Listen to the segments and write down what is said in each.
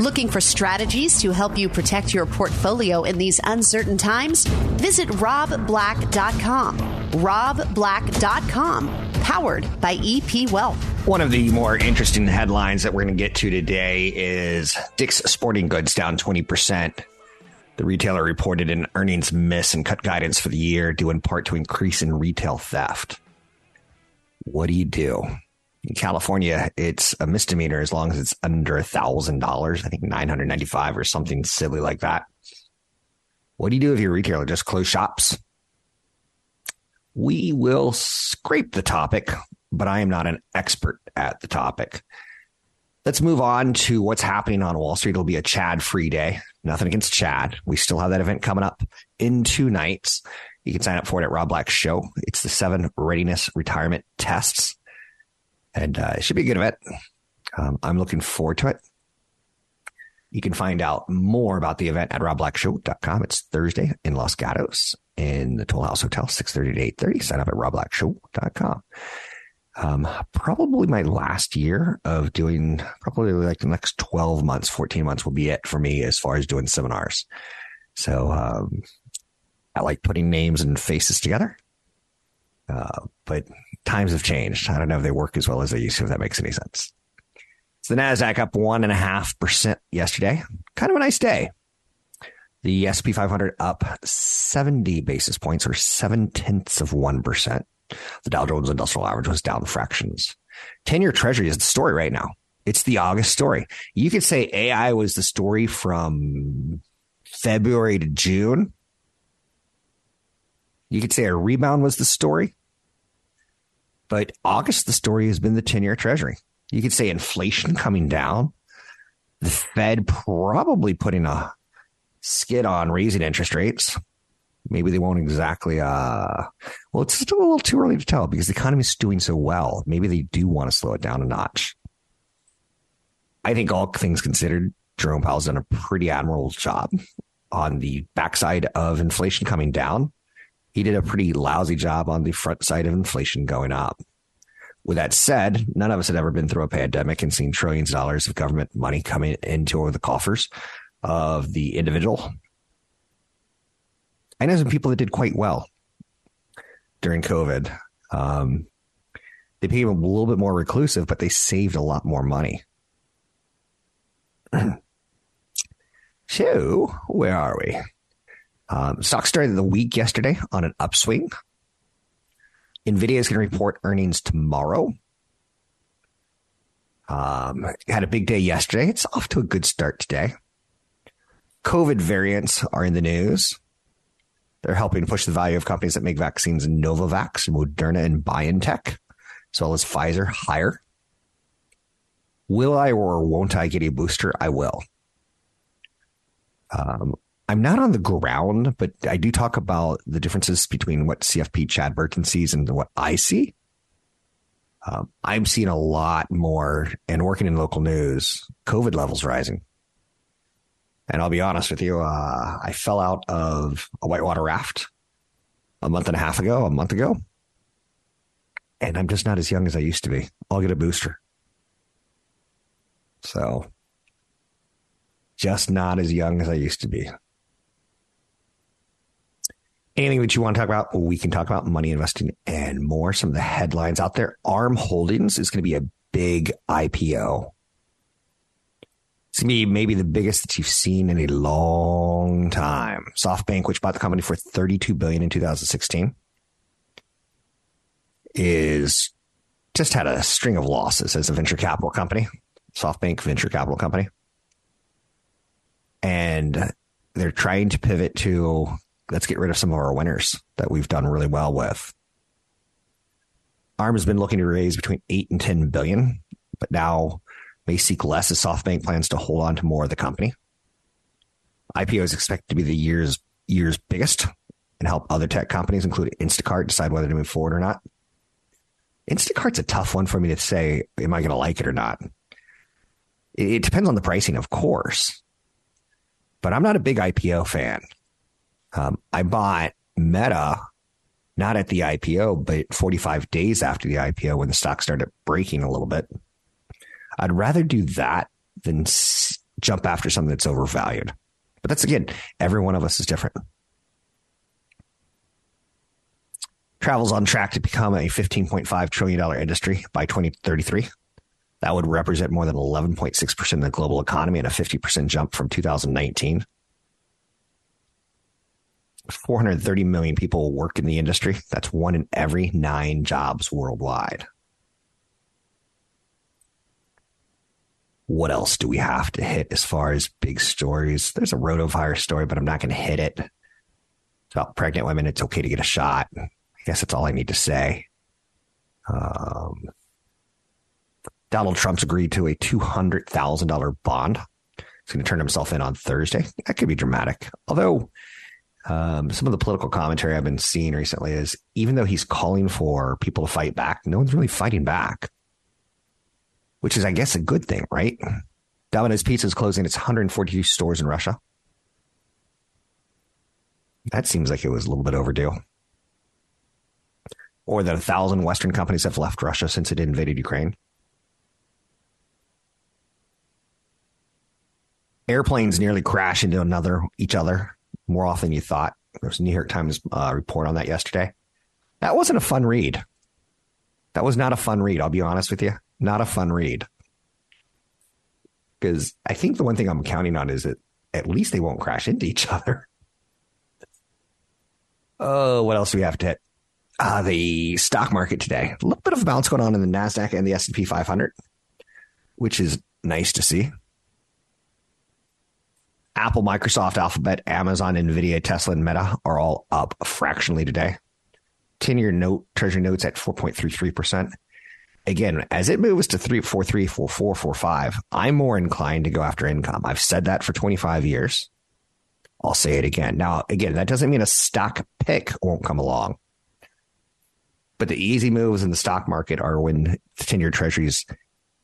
Looking for strategies to help you protect your portfolio in these uncertain times? Visit robblack.com. robblack.com, powered by EP Wealth. One of the more interesting headlines that we're going to get to today is Dick's Sporting Goods down 20%. The retailer reported an earnings miss and cut guidance for the year due in part to increase in retail theft. What do you do? In California, it's a misdemeanor as long as it's under a thousand dollars. I think nine hundred ninety-five or something silly like that. What do you do if your retailer just close shops? We will scrape the topic, but I am not an expert at the topic. Let's move on to what's happening on Wall Street. It'll be a Chad free day. Nothing against Chad. We still have that event coming up in two nights. You can sign up for it at Rob Black Show. It's the seven readiness retirement tests and uh, it should be a good event. Um, I'm looking forward to it. You can find out more about the event at robblackshow.com. It's Thursday in Los Gatos in the Toll House Hotel, 6.30 to 8.30. Sign up at robblackshow.com. Um, probably my last year of doing probably like the next 12 months, 14 months will be it for me as far as doing seminars. So, um, I like putting names and faces together. Uh, but times have changed. I don't know if they work as well as they used to, if that makes any sense. So the NASDAQ up one and a half percent yesterday. Kind of a nice day. The SP 500 up 70 basis points or seven tenths of 1%. The Dow Jones Industrial Average was down fractions. 10 year treasury is the story right now. It's the August story. You could say AI was the story from February to June. You could say a rebound was the story. But August, the story has been the 10 year treasury. You could say inflation coming down, the Fed probably putting a skid on raising interest rates. Maybe they won't exactly, uh, well, it's still a little too early to tell because the economy is doing so well. Maybe they do want to slow it down a notch. I think all things considered, Jerome Powell's done a pretty admirable job on the backside of inflation coming down he did a pretty lousy job on the front side of inflation going up. With that said, none of us had ever been through a pandemic and seen trillions of dollars of government money coming into the coffers of the individual. I know some people that did quite well during COVID. Um, they became a little bit more reclusive, but they saved a lot more money. so, where are we? Um, stock started the week yesterday on an upswing. Nvidia is going to report earnings tomorrow. Um, had a big day yesterday. It's off to a good start today. COVID variants are in the news. They're helping push the value of companies that make vaccines Novavax, Moderna, and BioNTech, as well as Pfizer higher. Will I or won't I get a booster? I will. Um, I'm not on the ground, but I do talk about the differences between what CFP Chad Burton sees and what I see. Um, I'm seeing a lot more and working in local news, COVID levels rising. And I'll be honest with you, uh, I fell out of a whitewater raft a month and a half ago, a month ago. And I'm just not as young as I used to be. I'll get a booster. So, just not as young as I used to be anything that you want to talk about, we can talk about money investing and more. Some of the headlines out there. ARM Holdings is going to be a big IPO. It's going to be maybe the biggest that you've seen in a long time. SoftBank, which bought the company for 32 billion in 2016, is just had a string of losses as a venture capital company, SoftBank venture capital company. And they're trying to pivot to let's get rid of some of our winners that we've done really well with. ARM has been looking to raise between eight and 10 billion, but now may seek less as SoftBank plans to hold on to more of the company. IPO is expected to be the year's year's biggest and help other tech companies, including Instacart, decide whether to move forward or not. Instacart's a tough one for me to say, am I going to like it or not? It, it depends on the pricing, of course. But I'm not a big IPO fan. Um, I bought Meta not at the IPO, but 45 days after the IPO when the stock started breaking a little bit. I'd rather do that than s- jump after something that's overvalued. But that's again, every one of us is different. Travel's on track to become a $15.5 trillion industry by 2033. That would represent more than 11.6% of the global economy and a 50% jump from 2019. 430 million people work in the industry. That's one in every nine jobs worldwide. What else do we have to hit as far as big stories? There's a rotavirus story, but I'm not going to hit it. It's about pregnant women. It's okay to get a shot. I guess that's all I need to say. Um, Donald Trump's agreed to a $200,000 bond. He's going to turn himself in on Thursday. That could be dramatic. Although, um, some of the political commentary I've been seeing recently is even though he's calling for people to fight back, no one's really fighting back, which is, I guess, a good thing, right? Domino's Pizza is closing its 142 stores in Russia. That seems like it was a little bit overdue. Or that a thousand Western companies have left Russia since it invaded Ukraine. Airplanes nearly crash into another each other more often than you thought. There was a New York Times uh, report on that yesterday. That wasn't a fun read. That was not a fun read. I'll be honest with you. Not a fun read. Because I think the one thing I'm counting on is that at least they won't crash into each other. Oh, what else do we have to hit? Uh, the stock market today. A little bit of a bounce going on in the Nasdaq and the S&P 500, which is nice to see. Apple, Microsoft, Alphabet, Amazon, Nvidia, Tesla, and Meta are all up fractionally today. 10 year note, treasury notes at 4.33%. Again, as it moves to 343, 44, 45, I'm more inclined to go after income. I've said that for 25 years. I'll say it again. Now, again, that doesn't mean a stock pick won't come along. But the easy moves in the stock market are when 10 year treasuries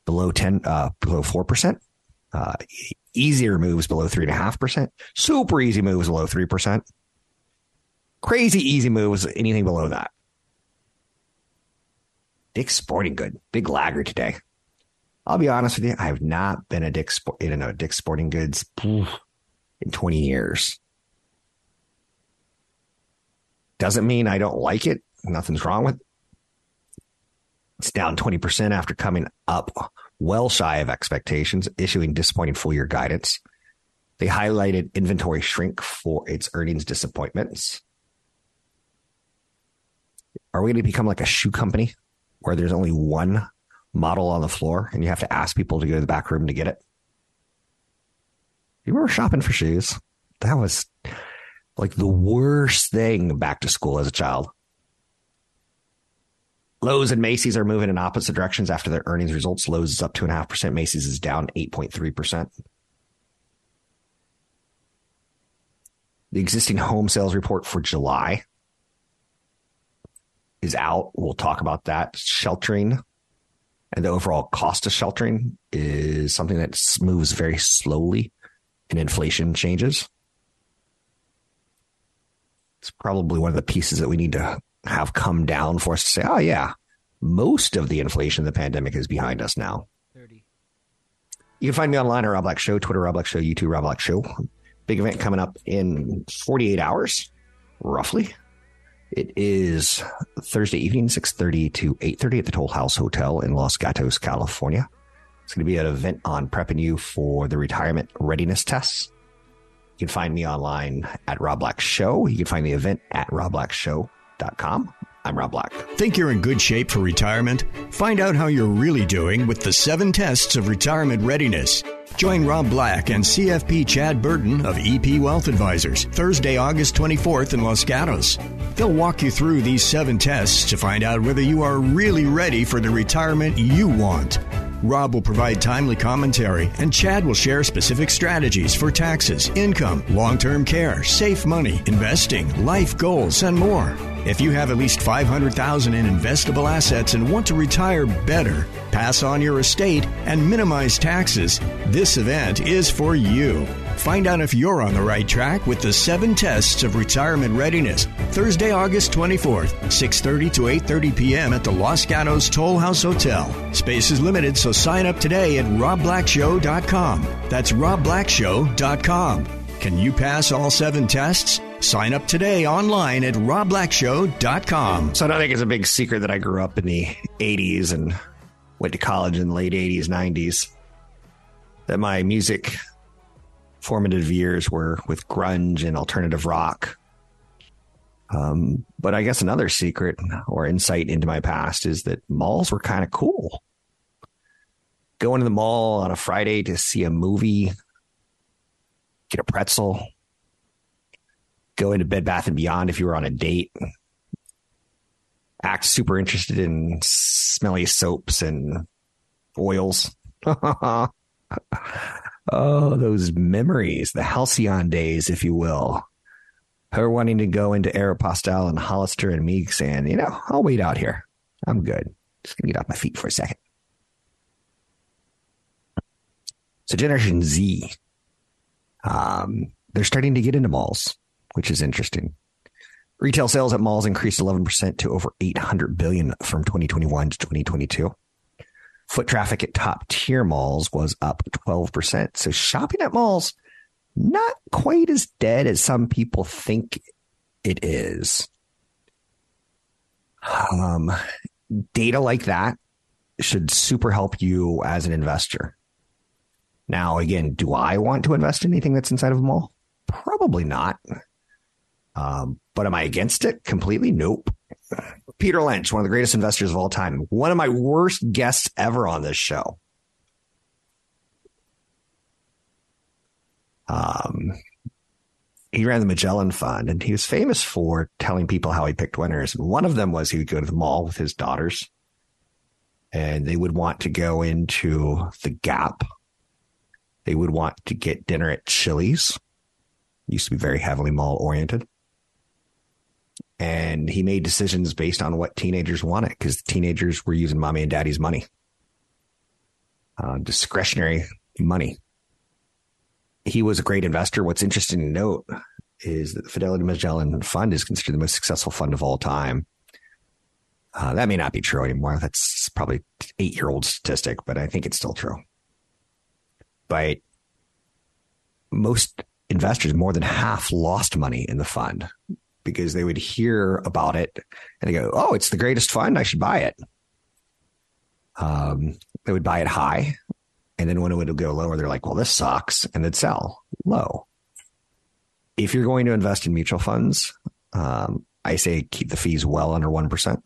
below 10, uh, below 4%. Uh, easier moves below 3.5%. Super easy moves below 3%. Crazy easy moves, anything below that. Dick's Sporting Good, big lagger today. I'll be honest with you, I have not been a Dick's in know, Dick's Sporting Goods in 20 years. Doesn't mean I don't like it. Nothing's wrong with it. It's down 20% after coming up well shy of expectations, issuing disappointing full year guidance. They highlighted inventory shrink for its earnings disappointments. Are we going to become like a shoe company where there's only one model on the floor and you have to ask people to go to the back room to get it? You remember shopping for shoes. That was like the worst thing back to school as a child. Lowe's and Macy's are moving in opposite directions after their earnings results. Lowe's is up 2.5%. Macy's is down 8.3%. The existing home sales report for July is out. We'll talk about that. Sheltering and the overall cost of sheltering is something that moves very slowly and inflation changes. It's probably one of the pieces that we need to have come down for us to say, oh, yeah, most of the inflation of the pandemic is behind us now. 30. You can find me online at Rob Black Show, Twitter, Rob Black Show, YouTube, Rob Black Show. Big event coming up in 48 hours, roughly. It is Thursday evening, 6.30 to 8.30 at the Toll House Hotel in Los Gatos, California. It's going to be an event on prepping you for the retirement readiness tests. You can find me online at Rob Black Show. You can find the event at robblackshow.com. I'm Rob Black. Think you're in good shape for retirement? Find out how you're really doing with the seven tests of retirement readiness. Join Rob Black and CFP Chad Burton of EP Wealth Advisors Thursday, August 24th in Los Gatos. They'll walk you through these seven tests to find out whether you are really ready for the retirement you want. Rob will provide timely commentary, and Chad will share specific strategies for taxes, income, long term care, safe money, investing, life goals, and more. If you have at least 500,000 in investable assets and want to retire better, pass on your estate, and minimize taxes, this event is for you. Find out if you're on the right track with the 7 tests of retirement readiness. Thursday, August 24th, 6:30 to 8:30 p.m. at the Los Gatos Toll House Hotel. Space is limited, so sign up today at robblackshow.com. That's robblackshow.com. Can you pass all 7 tests? Sign up today online at robblackshow.com. So I don't think it's a big secret that I grew up in the 80s and went to college in the late 80s, 90s. That my music formative years were with grunge and alternative rock. Um, but I guess another secret or insight into my past is that malls were kind of cool. Going to the mall on a Friday to see a movie, get a pretzel, go into Bed Bath and Beyond if you were on a date, act super interested in smelly soaps and oils. oh, those memories, the halcyon days, if you will. Her wanting to go into Aeropostale and Hollister and Meeks, and you know, I'll wait out here. I'm good. Just gonna get off my feet for a second. So Generation Z, um, they're starting to get into malls which is interesting. Retail sales at malls increased 11% to over 800 billion from 2021 to 2022. Foot traffic at top tier malls was up 12%. So shopping at malls not quite as dead as some people think it is. Um, data like that should super help you as an investor. Now, again, do I want to invest in anything that's inside of a mall? Probably not. Um, but am I against it completely? Nope. Peter Lynch, one of the greatest investors of all time, one of my worst guests ever on this show. Um, he ran the Magellan Fund and he was famous for telling people how he picked winners. One of them was he would go to the mall with his daughters and they would want to go into the Gap. They would want to get dinner at Chili's. Used to be very heavily mall oriented and he made decisions based on what teenagers wanted because teenagers were using mommy and daddy's money, uh, discretionary money. He was a great investor. What's interesting to note is that the Fidelity Magellan Fund is considered the most successful fund of all time. Uh, that may not be true anymore. That's probably eight year old statistic, but I think it's still true. But most investors, more than half, lost money in the fund because they would hear about it and they go, "Oh, it's the greatest fund. I should buy it." Um, they would buy it high, and then when it would go lower, they're like, "Well, this sucks," and they'd sell low. If you're going to invest in mutual funds, um, I say keep the fees well under one percent.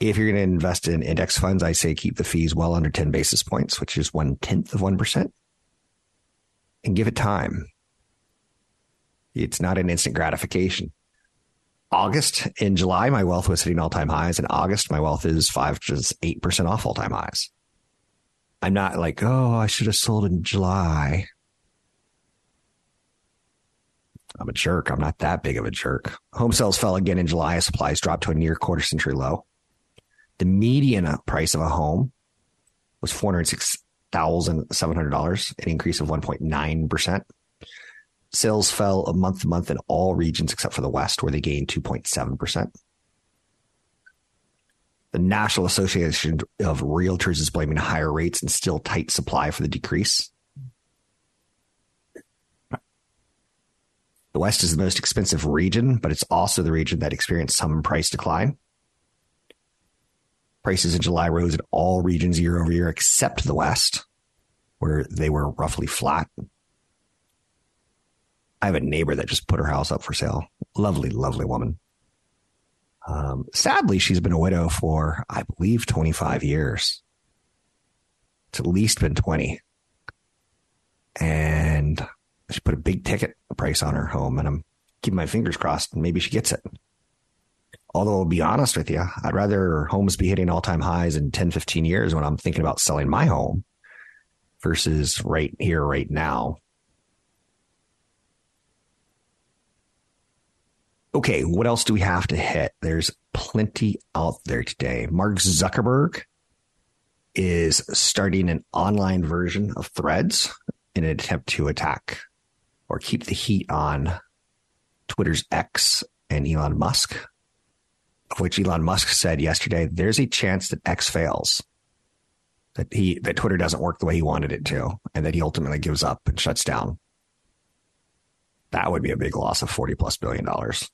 If you're going to invest in index funds, I say keep the fees well under 10 basis points, which is one tenth of 1%, and give it time. It's not an instant gratification. August in July, my wealth was hitting all time highs. In August, my wealth is five to eight percent off all time highs. I'm not like, oh, I should have sold in July. I'm a jerk. I'm not that big of a jerk. Home sales fell again in July as supplies dropped to a near quarter century low. The median price of a home was $406,700, an increase of 1.9%. Sales fell a month to month in all regions except for the West, where they gained 2.7%. The National Association of Realtors is blaming higher rates and still tight supply for the decrease. The West is the most expensive region, but it's also the region that experienced some price decline. Prices in July rose in all regions year over year except the West, where they were roughly flat. I have a neighbor that just put her house up for sale. Lovely, lovely woman. Um, sadly, she's been a widow for, I believe, 25 years. It's at least been 20. And she put a big ticket price on her home, and I'm keeping my fingers crossed. Maybe she gets it. Although I'll be honest with you, I'd rather homes be hitting all time highs in 10, 15 years when I'm thinking about selling my home versus right here, right now. Okay, what else do we have to hit? There's plenty out there today. Mark Zuckerberg is starting an online version of Threads in an attempt to attack or keep the heat on Twitter's X and Elon Musk, of which Elon Musk said yesterday there's a chance that X fails, that he that Twitter doesn't work the way he wanted it to, and that he ultimately gives up and shuts down. That would be a big loss of 40 plus billion dollars.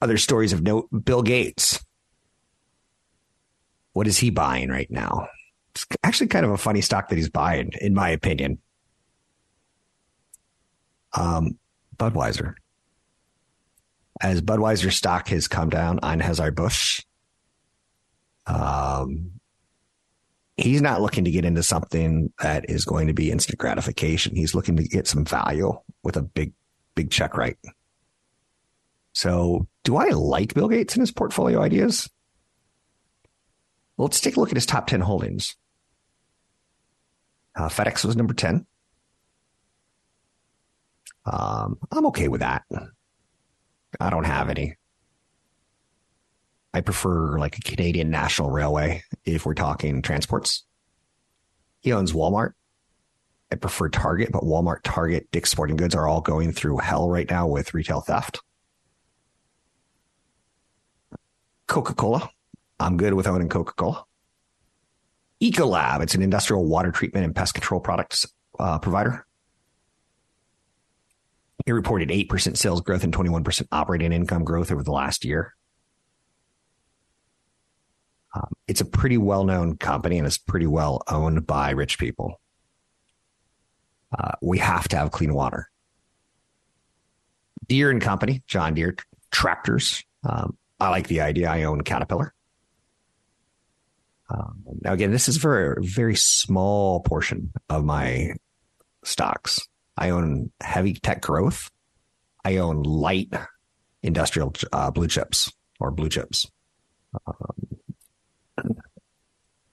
Other stories of note Bill Gates. What is he buying right now? It's actually kind of a funny stock that he's buying, in my opinion. Um, Budweiser. As Budweiser stock has come down, Anheuser-Busch, um, he's not looking to get into something that is going to be instant gratification. He's looking to get some value with a big, big check right. So, do I like Bill Gates and his portfolio ideas? Well, let's take a look at his top 10 holdings. Uh, FedEx was number 10. Um, I'm okay with that. I don't have any. I prefer like a Canadian National Railway if we're talking transports. He owns Walmart. I prefer Target, but Walmart, Target, Dick's Sporting Goods are all going through hell right now with retail theft. Coca Cola. I'm good with owning Coca Cola. Ecolab. It's an industrial water treatment and pest control products uh, provider. It reported 8% sales growth and 21% operating income growth over the last year. Um, it's a pretty well known company and it's pretty well owned by rich people. Uh, we have to have clean water. Deere and Company, John Deere tractors. Um, I like the idea. I own Caterpillar. Um, now, again, this is for a very small portion of my stocks. I own heavy tech growth. I own light industrial uh, blue chips or blue chips. Um, a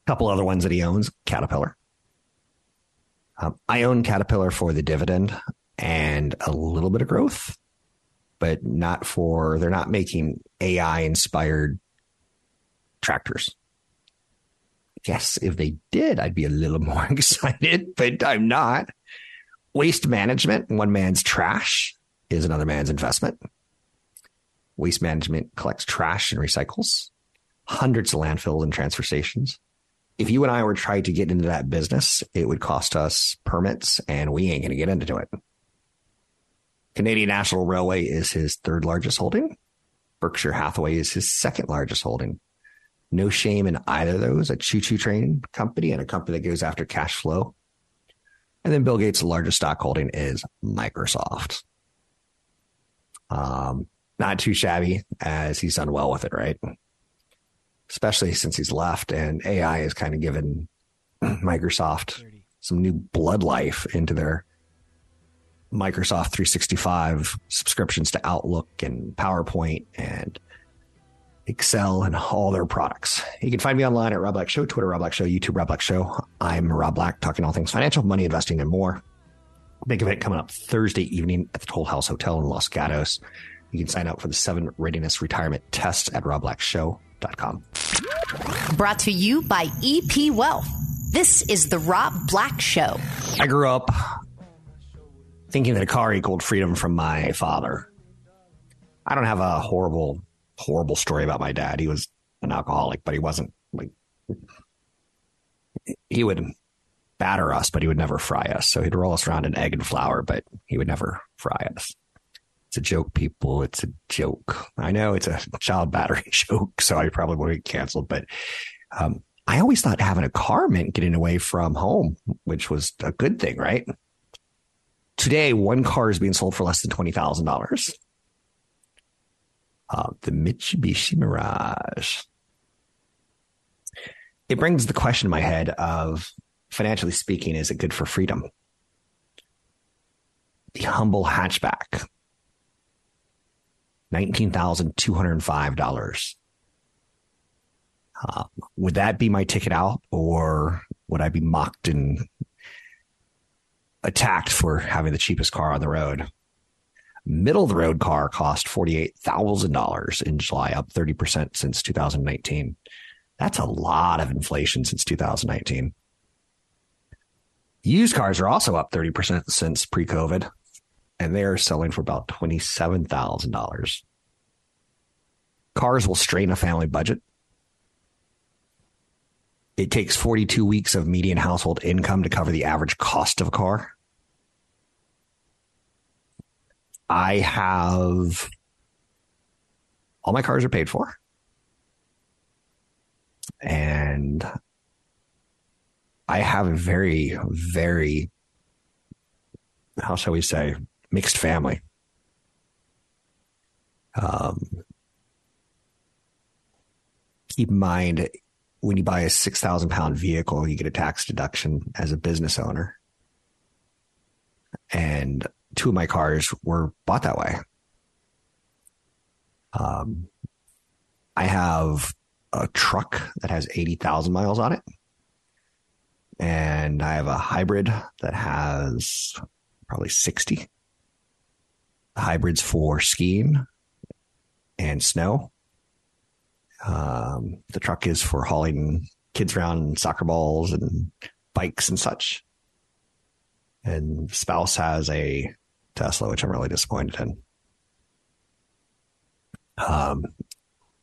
couple other ones that he owns Caterpillar. Um, I own Caterpillar for the dividend and a little bit of growth but not for, they're not making AI inspired tractors. Yes, if they did, I'd be a little more excited, but I'm not. Waste management, one man's trash is another man's investment. Waste management collects trash and recycles hundreds of landfills and transfer stations. If you and I were trying to get into that business, it would cost us permits and we ain't going to get into it. Canadian National Railway is his third largest holding. Berkshire Hathaway is his second largest holding. No shame in either of those, a choo choo train company and a company that goes after cash flow. And then Bill Gates' largest stock holding is Microsoft. Um, not too shabby as he's done well with it, right? Especially since he's left and AI has kind of given Microsoft some new blood life into their Microsoft 365 subscriptions to Outlook and PowerPoint and Excel and all their products. You can find me online at Rob Black Show, Twitter Rob Black Show, YouTube Rob Black Show. I'm Rob Black, talking all things financial, money, investing, and more. Big event coming up Thursday evening at the Toll House Hotel in Los Gatos. You can sign up for the seven readiness retirement test at robblackshow.com. Brought to you by EP Wealth. This is the Rob Black Show. I grew up thinking that a car equaled freedom from my father. I don't have a horrible, horrible story about my dad. He was an alcoholic, but he wasn't like he would batter us, but he would never fry us. So he'd roll us around in egg and flour, but he would never fry us. It's a joke, people. It's a joke. I know it's a child battery joke, so I probably would get canceled. But um, I always thought having a car meant getting away from home, which was a good thing, right? Today, one car is being sold for less than $20,000. Uh, the Mitsubishi Mirage. It brings the question in my head of financially speaking, is it good for freedom? The humble hatchback. $19,205. Uh, would that be my ticket out, or would I be mocked and attacked for having the cheapest car on the road? Middle of the road car cost $48,000 in July, up 30% since 2019. That's a lot of inflation since 2019. Used cars are also up 30% since pre COVID, and they're selling for about $27,000. Cars will strain a family budget. It takes 42 weeks of median household income to cover the average cost of a car. I have all my cars are paid for. And I have a very, very, how shall we say, mixed family. Um, keep in mind, when you buy a 6,000 pound vehicle, you get a tax deduction as a business owner. And two of my cars were bought that way. Um, I have a truck that has 80,000 miles on it. And I have a hybrid that has probably 60. The hybrids for skiing and snow. Um, the truck is for hauling kids around soccer balls and bikes and such. And spouse has a Tesla, which I'm really disappointed in. Um,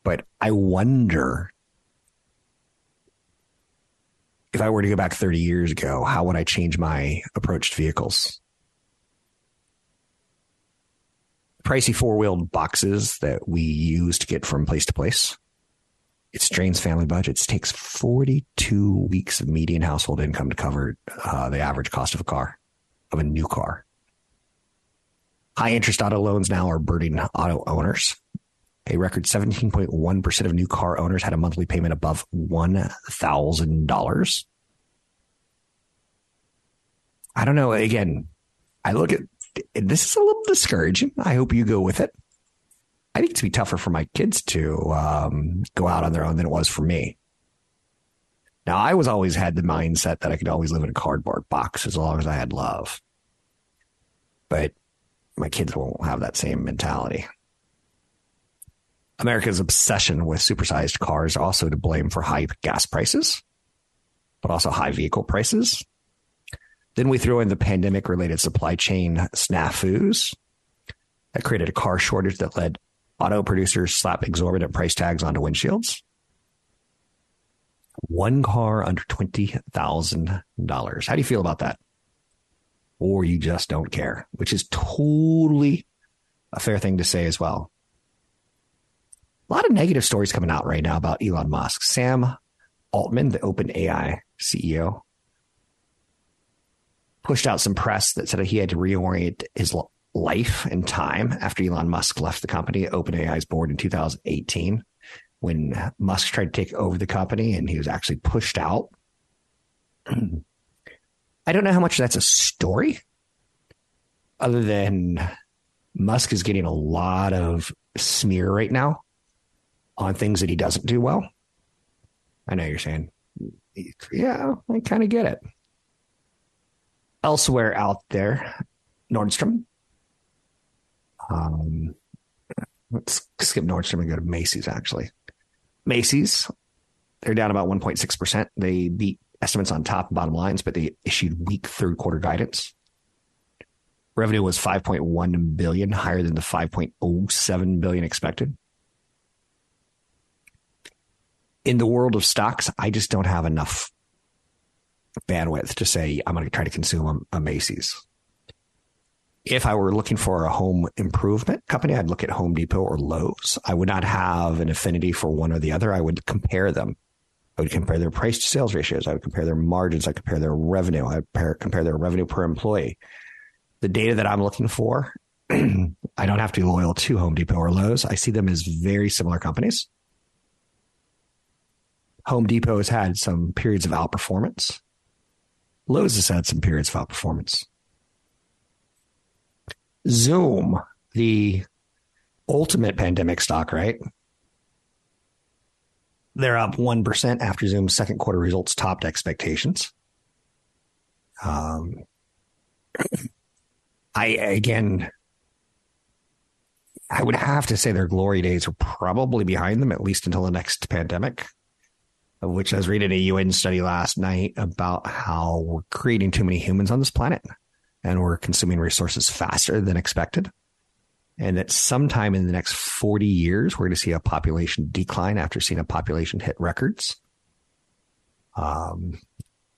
but I wonder if I were to go back 30 years ago, how would I change my approach to vehicles? Pricey four wheeled boxes that we use to get from place to place. It strains family budgets. It takes 42 weeks of median household income to cover uh, the average cost of a car, of a new car. High interest auto loans now are burdening auto owners. A record 17.1% of new car owners had a monthly payment above $1,000. I don't know. Again, I look at this is a little discouraging. I hope you go with it. I think it's be tougher for my kids to um, go out on their own than it was for me. Now, I was always had the mindset that I could always live in a cardboard box as long as I had love. But my kids won't have that same mentality. America's obsession with supersized cars also to blame for high gas prices, but also high vehicle prices. Then we throw in the pandemic related supply chain snafus that created a car shortage that led auto producers slap exorbitant price tags onto windshields. One car under $20,000. How do you feel about that? Or you just don't care, which is totally a fair thing to say as well a lot of negative stories coming out right now about Elon Musk. Sam Altman, the OpenAI CEO, pushed out some press that said he had to reorient his life and time after Elon Musk left the company, OpenAI's board in 2018, when Musk tried to take over the company and he was actually pushed out. I don't know how much that's a story, other than Musk is getting a lot of smear right now on things that he doesn't do well. I know you're saying, yeah, I kind of get it. Elsewhere out there, Nordstrom. Um, let's skip Nordstrom and go to Macy's, actually. Macy's, they're down about 1.6%. They beat estimates on top and bottom lines, but they issued weak third quarter guidance. Revenue was 5.1 billion, higher than the 5.07 billion expected in the world of stocks, I just don't have enough bandwidth to say I'm going to try to consume a, a Macy's. If I were looking for a home improvement company, I'd look at Home Depot or Lowe's. I would not have an affinity for one or the other. I would compare them. I would compare their price to sales ratios. I would compare their margins. I would compare their revenue. I would compare their revenue per employee. The data that I'm looking for, I don't have to be loyal to Home Depot or Lowe's. I see them as very similar companies. Home Depot has had some periods of outperformance. Lowe's has had some periods of outperformance. Zoom, the ultimate pandemic stock, right? They're up 1% after Zoom's second quarter results topped expectations. Um, I, again, I would have to say their glory days are probably behind them, at least until the next pandemic, which I was reading a UN study last night about how we're creating too many humans on this planet and we're consuming resources faster than expected. And that sometime in the next 40 years, we're going to see a population decline after seeing a population hit records. Um,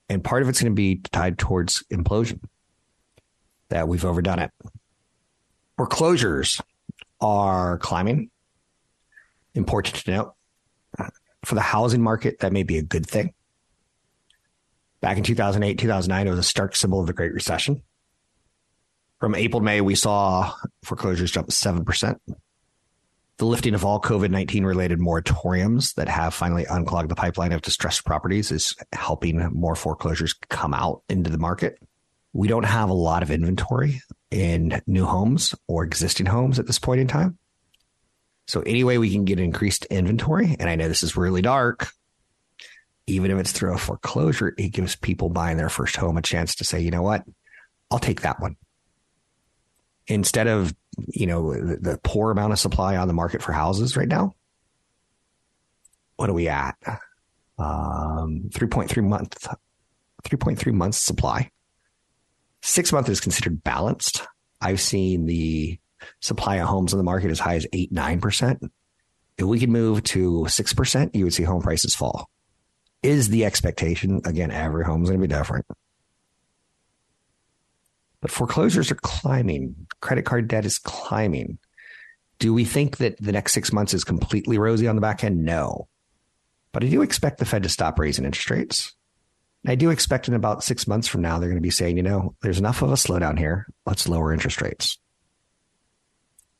and part of it's going to be tied towards implosion, that we've overdone it. Foreclosures are climbing. Important to note. For the housing market, that may be a good thing. Back in 2008, 2009, it was a stark symbol of the Great Recession. From April to May, we saw foreclosures jump 7%. The lifting of all COVID 19 related moratoriums that have finally unclogged the pipeline of distressed properties is helping more foreclosures come out into the market. We don't have a lot of inventory in new homes or existing homes at this point in time. So, any way we can get increased inventory, and I know this is really dark, even if it's through a foreclosure, it gives people buying their first home a chance to say, you know what, I'll take that one instead of you know the, the poor amount of supply on the market for houses right now what are we at? Um 3.3 month 3.3 months supply. Six months is considered balanced. I've seen the supply of homes on the market as high as 8 9% if we could move to 6% you would see home prices fall. Is the expectation again every home is going to be different but foreclosures are climbing. Credit card debt is climbing. Do we think that the next six months is completely rosy on the back end? No. But I do expect the Fed to stop raising interest rates. I do expect in about six months from now, they're going to be saying, you know, there's enough of a slowdown here. Let's lower interest rates.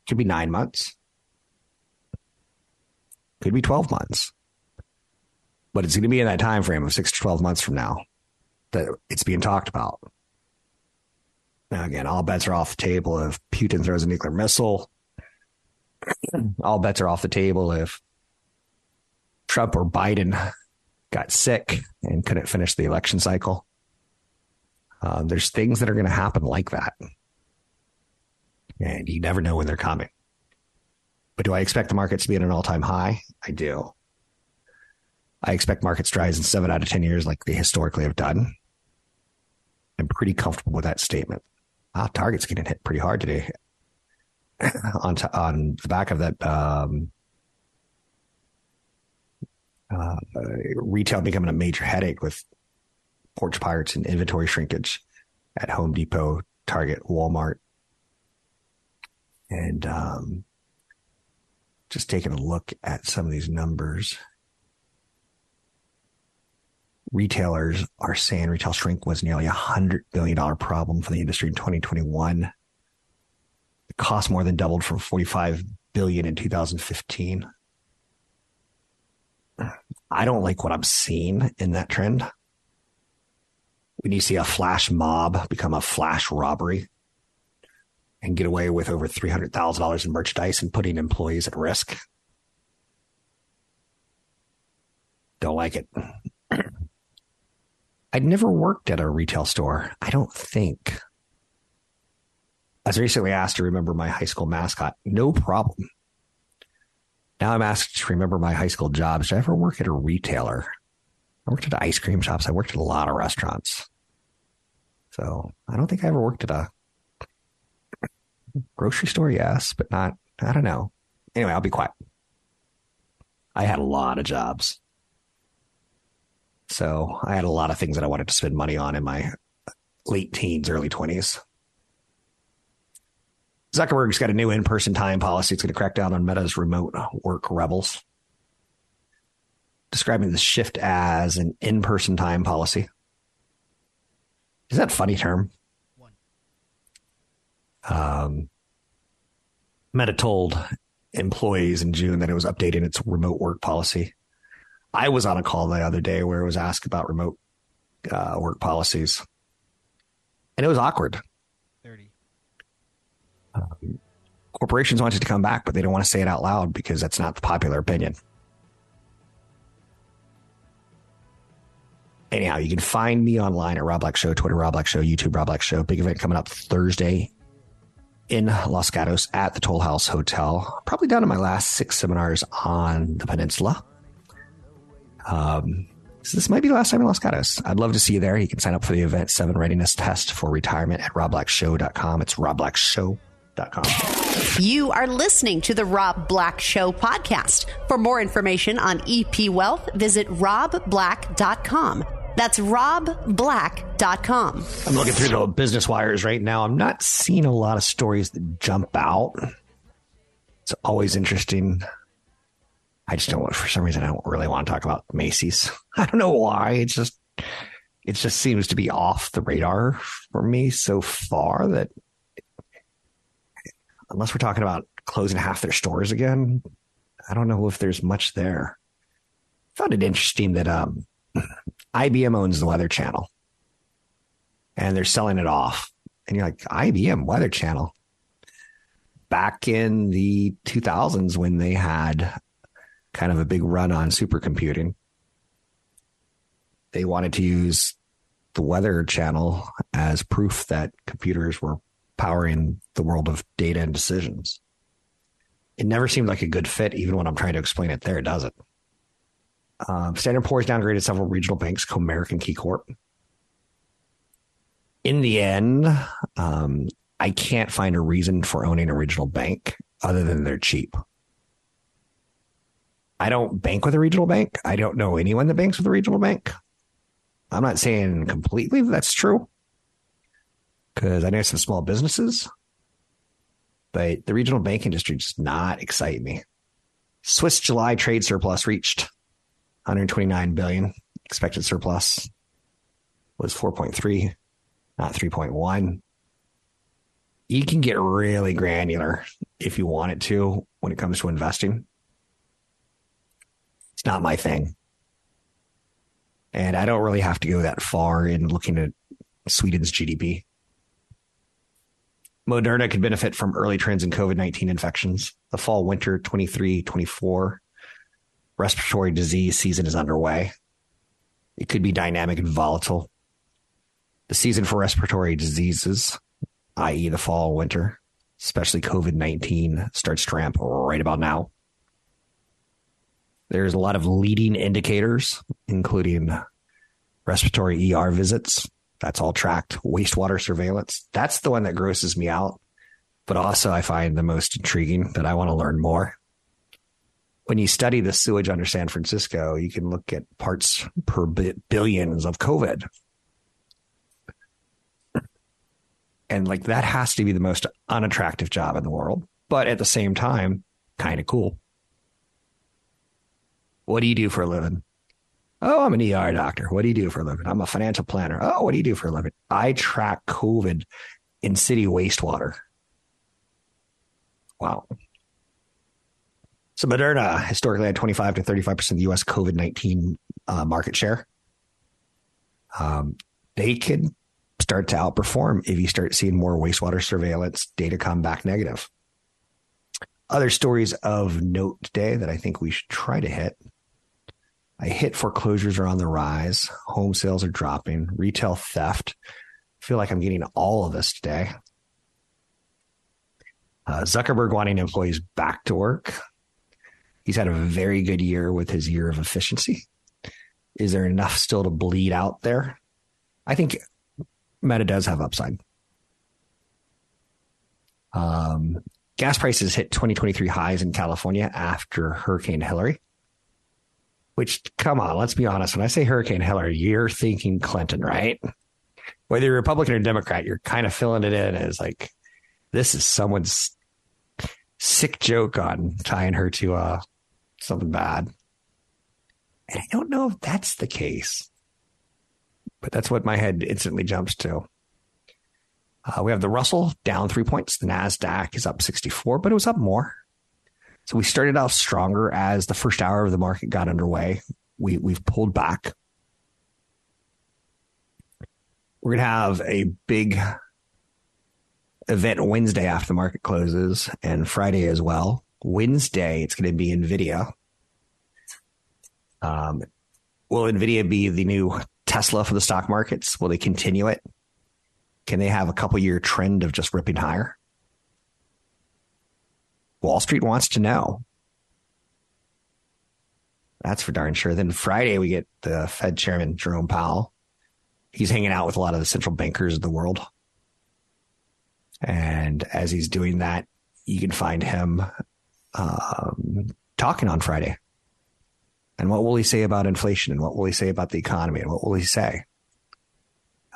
Could be nine months. Could be 12 months. But it's going to be in that time frame of six to 12 months from now that it's being talked about. Now, again, all bets are off the table if Putin throws a nuclear missile. all bets are off the table if Trump or Biden got sick and couldn't finish the election cycle. Uh, there's things that are going to happen like that. And you never know when they're coming. But do I expect the markets to be at an all time high? I do. I expect markets to rise in seven out of 10 years like they historically have done. I'm pretty comfortable with that statement. Wow, Target's getting hit pretty hard today. on t- on the back of that, um, uh, retail becoming a major headache with porch pirates and inventory shrinkage at Home Depot, Target, Walmart, and um, just taking a look at some of these numbers retailers are saying retail shrink was nearly a hundred billion dollar problem for the industry in 2021. The cost more than doubled from 45 billion in 2015. I don't like what I'm seeing in that trend. When you see a flash mob become a flash robbery and get away with over $300,000 in merchandise and putting employees at risk. Don't like it. I'd never worked at a retail store. I don't think. I was recently asked to remember my high school mascot. No problem. Now I'm asked to remember my high school jobs. Did I ever work at a retailer? I worked at ice cream shops. I worked at a lot of restaurants. So I don't think I ever worked at a grocery store. Yes, but not, I don't know. Anyway, I'll be quiet. I had a lot of jobs. So I had a lot of things that I wanted to spend money on in my late teens, early 20s. Zuckerberg's got a new in person time policy. It's going to crack down on Meta's remote work rebels, describing the shift as an in person time policy. Is that a funny term? Um, Meta told employees in June that it was updating its remote work policy. I was on a call the other day where it was asked about remote uh, work policies, and it was awkward. Thirty. Um, corporations want it to come back, but they don't want to say it out loud because that's not the popular opinion. Anyhow, you can find me online at Rob Black Show, Twitter Rob Black Show, YouTube Rob Black Show. Big event coming up Thursday in Los Gatos at the Toll House Hotel. Probably down to my last six seminars on the peninsula. Um, so this might be the last time in Los Gatos. I'd love to see you there. You can sign up for the event seven readiness test for retirement at robblackshow.com. It's robblackshow.com. You are listening to the Rob Black Show podcast. For more information on EP Wealth, visit robblack.com. That's robblack.com. I'm looking through the business wires right now. I'm not seeing a lot of stories that jump out. It's always interesting. I just don't, for some reason, I don't really want to talk about Macy's. I don't know why. It's just, it just seems to be off the radar for me so far that unless we're talking about closing half their stores again, I don't know if there's much there. I found it interesting that um, IBM owns the Weather Channel and they're selling it off. And you're like, IBM Weather Channel. Back in the 2000s, when they had kind of a big run on supercomputing, they wanted to use the Weather Channel as proof that computers were powering the world of data and decisions. It never seemed like a good fit, even when I'm trying to explain it there, does it? Um, Standard Poor's downgraded several regional banks, Comerica and KeyCorp. In the end, um, I can't find a reason for owning a regional bank other than they're cheap. I don't bank with a regional bank. I don't know anyone that banks with a regional bank. I'm not saying completely that's true because I know some small businesses, but the regional bank industry does not excite me. Swiss July trade surplus reached 129 billion. Expected surplus was 4.3, not 3.1. You can get really granular if you want it to when it comes to investing. Not my thing. And I don't really have to go that far in looking at Sweden's GDP. Moderna could benefit from early trends in COVID 19 infections. The fall winter 23 24 respiratory disease season is underway. It could be dynamic and volatile. The season for respiratory diseases, i.e., the fall, winter, especially COVID 19, starts to ramp right about now. There's a lot of leading indicators, including respiratory ER visits. That's all tracked. Wastewater surveillance. That's the one that grosses me out, but also I find the most intriguing that I want to learn more when you study the sewage under San Francisco, you can look at parts per billions of COVID. And like that has to be the most unattractive job in the world, but at the same time, kind of cool. What do you do for a living? Oh, I'm an ER doctor. What do you do for a living? I'm a financial planner. Oh, what do you do for a living? I track COVID in city wastewater. Wow. So Moderna historically had 25 to 35% of the US COVID 19 uh, market share. Um, they could start to outperform if you start seeing more wastewater surveillance data come back negative. Other stories of note today that I think we should try to hit. I hit foreclosures are on the rise, home sales are dropping, retail theft. I feel like I'm getting all of this today. Uh, Zuckerberg wanting employees back to work. He's had a very good year with his year of efficiency. Is there enough still to bleed out there? I think Meta does have upside. Um, gas prices hit 2023 highs in California after Hurricane Hilary. Which, come on, let's be honest. When I say Hurricane Hilary, you're thinking Clinton, right? Whether you're Republican or Democrat, you're kind of filling it in as like, this is someone's sick joke on tying her to a something bad. And I don't know if that's the case, but that's what my head instantly jumps to. Uh, we have the Russell down three points. The NASDAQ is up 64, but it was up more. So we started off stronger as the first hour of the market got underway. We, we've pulled back. We're going to have a big event Wednesday after the market closes and Friday as well. Wednesday, it's going to be NVIDIA. Um, will NVIDIA be the new Tesla for the stock markets? Will they continue it? Can they have a couple year trend of just ripping higher? Wall Street wants to know. That's for darn sure. Then Friday, we get the Fed chairman, Jerome Powell. He's hanging out with a lot of the central bankers of the world. And as he's doing that, you can find him um, talking on Friday. And what will he say about inflation? And what will he say about the economy? And what will he say?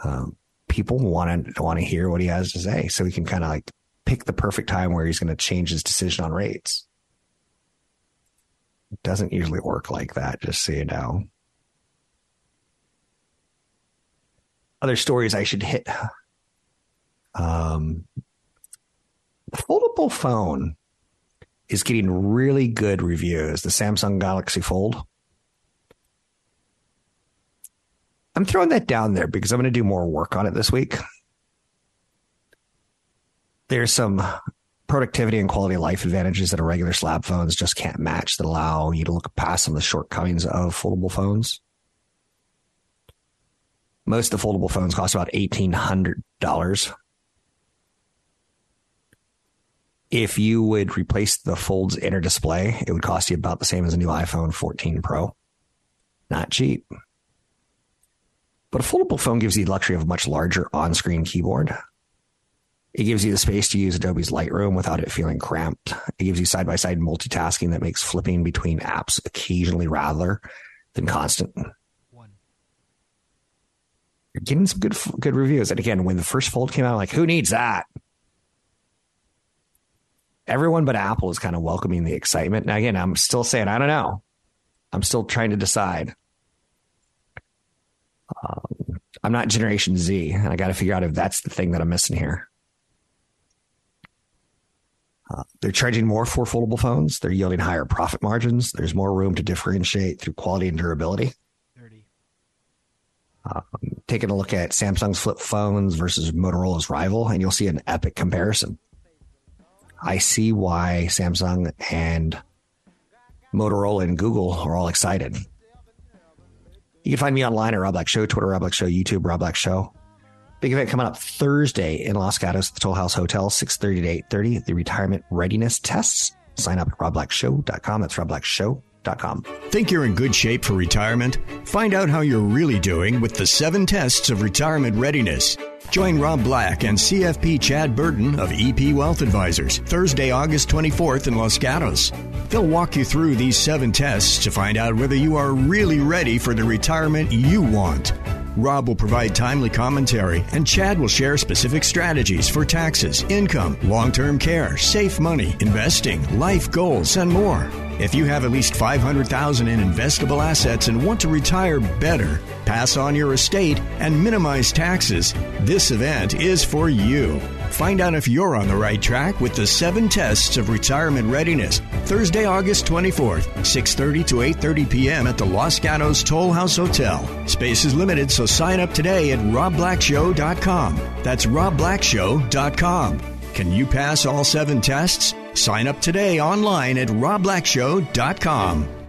Um, people want to want to hear what he has to say, so we can kind of like pick the perfect time where he's going to change his decision on rates. It doesn't usually work like that, just so you know. Other stories I should hit. Um, foldable phone is getting really good reviews. The Samsung Galaxy Fold. I'm throwing that down there because I'm going to do more work on it this week. There's some productivity and quality of life advantages that a regular slab phones just can't match that allow you to look past some of the shortcomings of foldable phones. Most of the foldable phones cost about $1,800. If you would replace the Fold's inner display, it would cost you about the same as a new iPhone 14 Pro. Not cheap. But a foldable phone gives you the luxury of a much larger on screen keyboard. It gives you the space to use Adobe's Lightroom without it feeling cramped. It gives you side by side multitasking that makes flipping between apps occasionally rather than constant. You're getting some good good reviews. And again, when the first Fold came out, I'm like, who needs that? Everyone but Apple is kind of welcoming the excitement. Now, again, I'm still saying, I don't know. I'm still trying to decide. Um, I'm not Generation Z, and I got to figure out if that's the thing that I'm missing here. Uh, they're charging more for foldable phones. They're yielding higher profit margins. There's more room to differentiate through quality and durability. Um, taking a look at Samsung's flip phones versus Motorola's rival, and you'll see an epic comparison. I see why Samsung and Motorola and Google are all excited. You can find me online at Rob Black Show, Twitter, Rob Black Show, YouTube, Rob Black Show. Big event coming up Thursday in Los Gatos at the Toll House Hotel, 6.30 to 8.30, the retirement readiness tests. Sign up at robblackshow.com. That's robblackshow.com. Think you're in good shape for retirement? Find out how you're really doing with the seven tests of retirement readiness. Join Rob Black and CFP Chad Burton of EP Wealth Advisors Thursday, August 24th in Los Gatos. They'll walk you through these seven tests to find out whether you are really ready for the retirement you want. Rob will provide timely commentary, and Chad will share specific strategies for taxes, income, long term care, safe money, investing, life goals, and more. If you have at least 500,000 in investable assets and want to retire better, pass on your estate and minimize taxes, this event is for you. Find out if you're on the right track with the 7 tests of retirement readiness. Thursday, August 24th, 6:30 to 8:30 p.m. at the Los Gatos Toll House Hotel. Space is limited, so sign up today at robblackshow.com. That's robblackshow.com. Can you pass all 7 tests? Sign up today online at robblackshow.com.